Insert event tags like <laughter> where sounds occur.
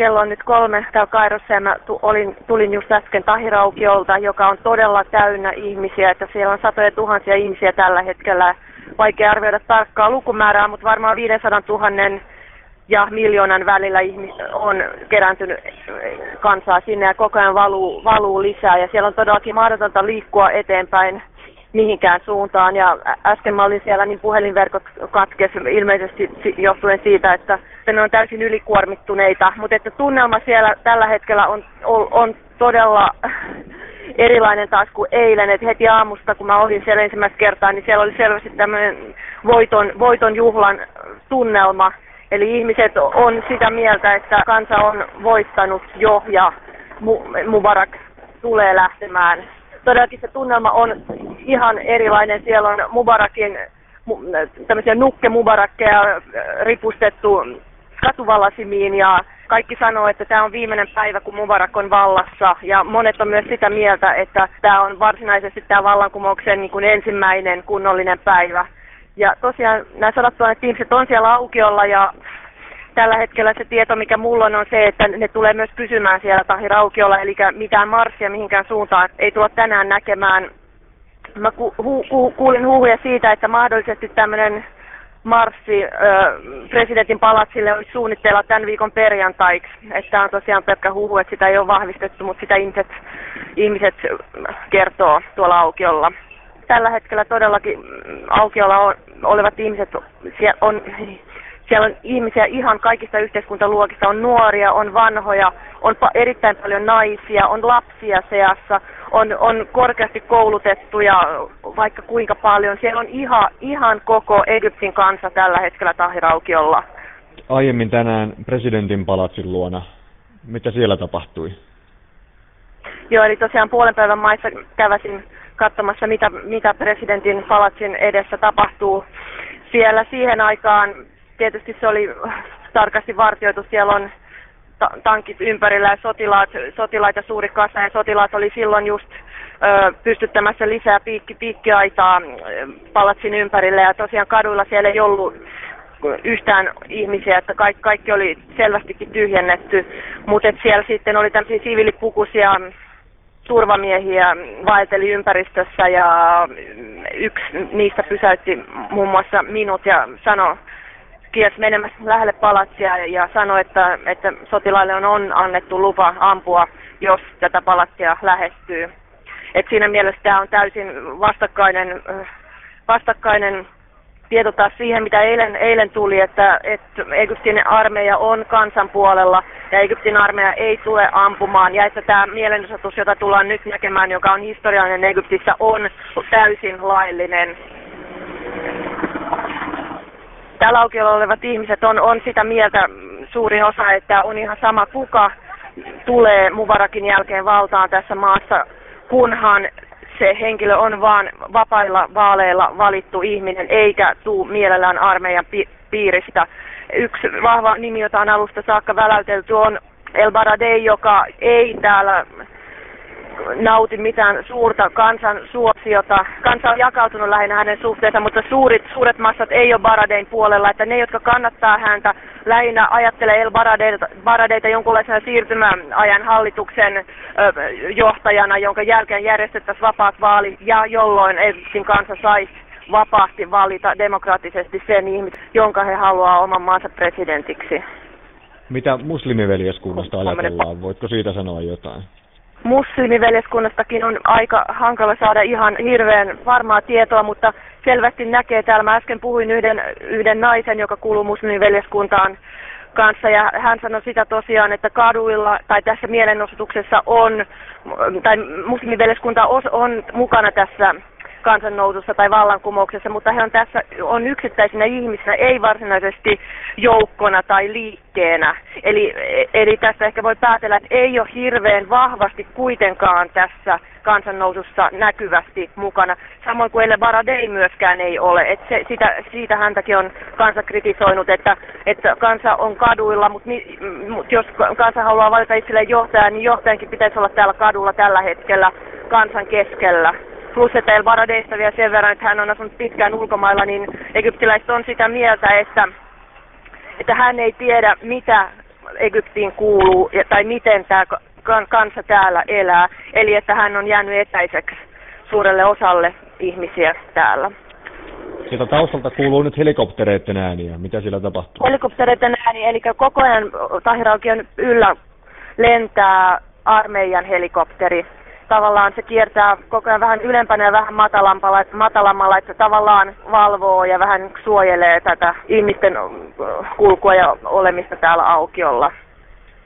kello on nyt kolme täällä Kairossa ja mä olin, tulin just äsken Tahiraukiolta, joka on todella täynnä ihmisiä, että siellä on satoja tuhansia ihmisiä tällä hetkellä. Vaikea arvioida tarkkaa lukumäärää, mutta varmaan 500 000 ja miljoonan välillä on kerääntynyt kansaa sinne ja koko ajan valuu, valuu lisää ja siellä on todellakin mahdotonta liikkua eteenpäin mihinkään suuntaan. Ja äsken mä olin siellä, niin puhelinverkot katkesi ilmeisesti johtuen siitä, että ne on täysin ylikuormittuneita. Mutta että tunnelma siellä tällä hetkellä on, on, on todella <laughs> erilainen taas kuin eilen. Et heti aamusta, kun mä olin siellä ensimmäistä kertaa, niin siellä oli selvästi tämmöinen voiton, voiton juhlan tunnelma. Eli ihmiset on sitä mieltä, että kansa on voittanut jo ja Mubarak tulee lähtemään. Todellakin se tunnelma on ihan erilainen. Siellä on Mubarakin tämmöisiä nukke Mubarakkeja äh, ripustettu katuvallasimiin ja kaikki sanoo, että tämä on viimeinen päivä, kun Mubarak on vallassa. Ja monet on myös sitä mieltä, että tämä on varsinaisesti tämä vallankumouksen niin kuin ensimmäinen kunnollinen päivä. Ja tosiaan nämä sadat ihmiset on siellä aukiolla ja tällä hetkellä se tieto, mikä mulla on, on se, että ne tulee myös pysymään siellä Tahiraukiolla, eli mitään marssia mihinkään suuntaan ei tulla tänään näkemään. Mä ku, hu, ku, kuulin huhuja siitä, että mahdollisesti tämmöinen marssi ö, presidentin palatsille olisi suunnitteilla tämän viikon perjantaiksi. Että on tosiaan pelkkä huhu, että sitä ei ole vahvistettu, mutta sitä ihmiset, ihmiset kertoo tuolla aukiolla. Tällä hetkellä todellakin aukiolla on, olevat ihmiset on siellä on ihmisiä ihan kaikista yhteiskuntaluokista, on nuoria, on vanhoja, on pa- erittäin paljon naisia, on lapsia seassa, on, on korkeasti koulutettuja, vaikka kuinka paljon. Siellä on ihan, ihan koko Egyptin kansa tällä hetkellä Tahiraukiolla. Aiemmin tänään presidentin palatsin luona. Mitä siellä tapahtui? Joo, eli tosiaan puolen päivän maissa käväsin katsomassa, mitä, mitä presidentin palatsin edessä tapahtuu. Siellä siihen aikaan tietysti se oli tarkasti vartioitu. Siellä on tankit ympärillä ja sotilaat, sotilaita suuri kasa. Ja sotilaat oli silloin just ö, pystyttämässä lisää piikki, piikkiaitaa palatsin ympärille. Ja tosiaan kaduilla siellä ei ollut yhtään ihmisiä, että kaikki, kaikki oli selvästikin tyhjennetty, mutta siellä sitten oli tämmöisiä siviilipukuisia turvamiehiä vaelteli ympäristössä ja yksi niistä pysäytti muun muassa minut ja sanoi kies menemässä lähelle palatsia ja sanoi, että, että sotilaille on, on annettu lupa ampua, jos tätä palatsia lähestyy. Et siinä mielessä tämä on täysin vastakkainen, vastakkainen tieto taas siihen, mitä eilen, eilen tuli, että, että Egyptin armeija on kansan puolella ja Egyptin armeija ei tule ampumaan ja että tämä mielenosoitus, jota tullaan nyt näkemään, joka on historiallinen Egyptissä, on täysin laillinen täällä aukiolla olevat ihmiset on, on sitä mieltä suurin osa, että on ihan sama kuka tulee Mubarakin jälkeen valtaan tässä maassa, kunhan se henkilö on vaan vapailla vaaleilla valittu ihminen, eikä tuu mielellään armeijan pi- piiristä. Yksi vahva nimi, jota on alusta saakka väläytelty, on El Baradei, joka ei täällä nauti mitään suurta kansan suosiota. Kansa on jakautunut lähinnä hänen suhteensa, mutta suurit, suuret massat ei ole Baradein puolella. Että ne, jotka kannattaa häntä, lähinnä ajattelee El Baradeita, Baradeita jonkunlaisena siirtymäajan hallituksen ö, johtajana, jonka jälkeen järjestettäisiin vapaat vaalit ja jolloin Egyptin kansa saisi vapaasti valita demokraattisesti sen ihmisen, jonka he haluaa oman maansa presidentiksi. Mitä muslimiveljeskunnasta ajatellaan? Voitko siitä sanoa jotain? Muslimiveljeskunnastakin on aika hankala saada ihan hirveän varmaa tietoa, mutta selvästi näkee täällä. Mä äsken puhuin yhden, yhden naisen, joka kuuluu muslimiveljeskuntaan kanssa ja hän sanoi sitä tosiaan, että kaduilla tai tässä mielenosoituksessa on, tai muslimiveljeskunta on mukana tässä kansannousussa tai vallankumouksessa, mutta he on tässä on yksittäisinä ihmisinä, ei varsinaisesti joukkona tai liikkeenä. Eli, eli tässä ehkä voi päätellä, että ei ole hirveän vahvasti kuitenkaan tässä kansannousussa näkyvästi mukana. Samoin kuin Elle Baradei myöskään ei ole. Et se, sitä, siitä häntäkin on kansa kritisoinut, että, että kansa on kaduilla, mutta mi, mut jos kansa haluaa valita itselleen johtajan, niin johtajankin pitäisi olla täällä kadulla tällä hetkellä kansan keskellä. Plus, että El Baradeista vielä sen verran, että hän on asunut pitkään ulkomailla, niin egyptiläiset on sitä mieltä, että, että hän ei tiedä, mitä Egyptiin kuuluu tai miten tämä kansa täällä elää. Eli että hän on jäänyt etäiseksi suurelle osalle ihmisiä täällä. Sieltä taustalta kuuluu nyt helikoptereiden ääniä. Mitä siellä tapahtuu? Helikoptereiden ääni, eli koko ajan Tahiraukion yllä lentää armeijan helikopteri. Tavallaan se kiertää koko ajan vähän ylempänä ja vähän matalammalla, matalammalla, että tavallaan valvoo ja vähän suojelee tätä ihmisten kulkua ja olemista täällä aukiolla.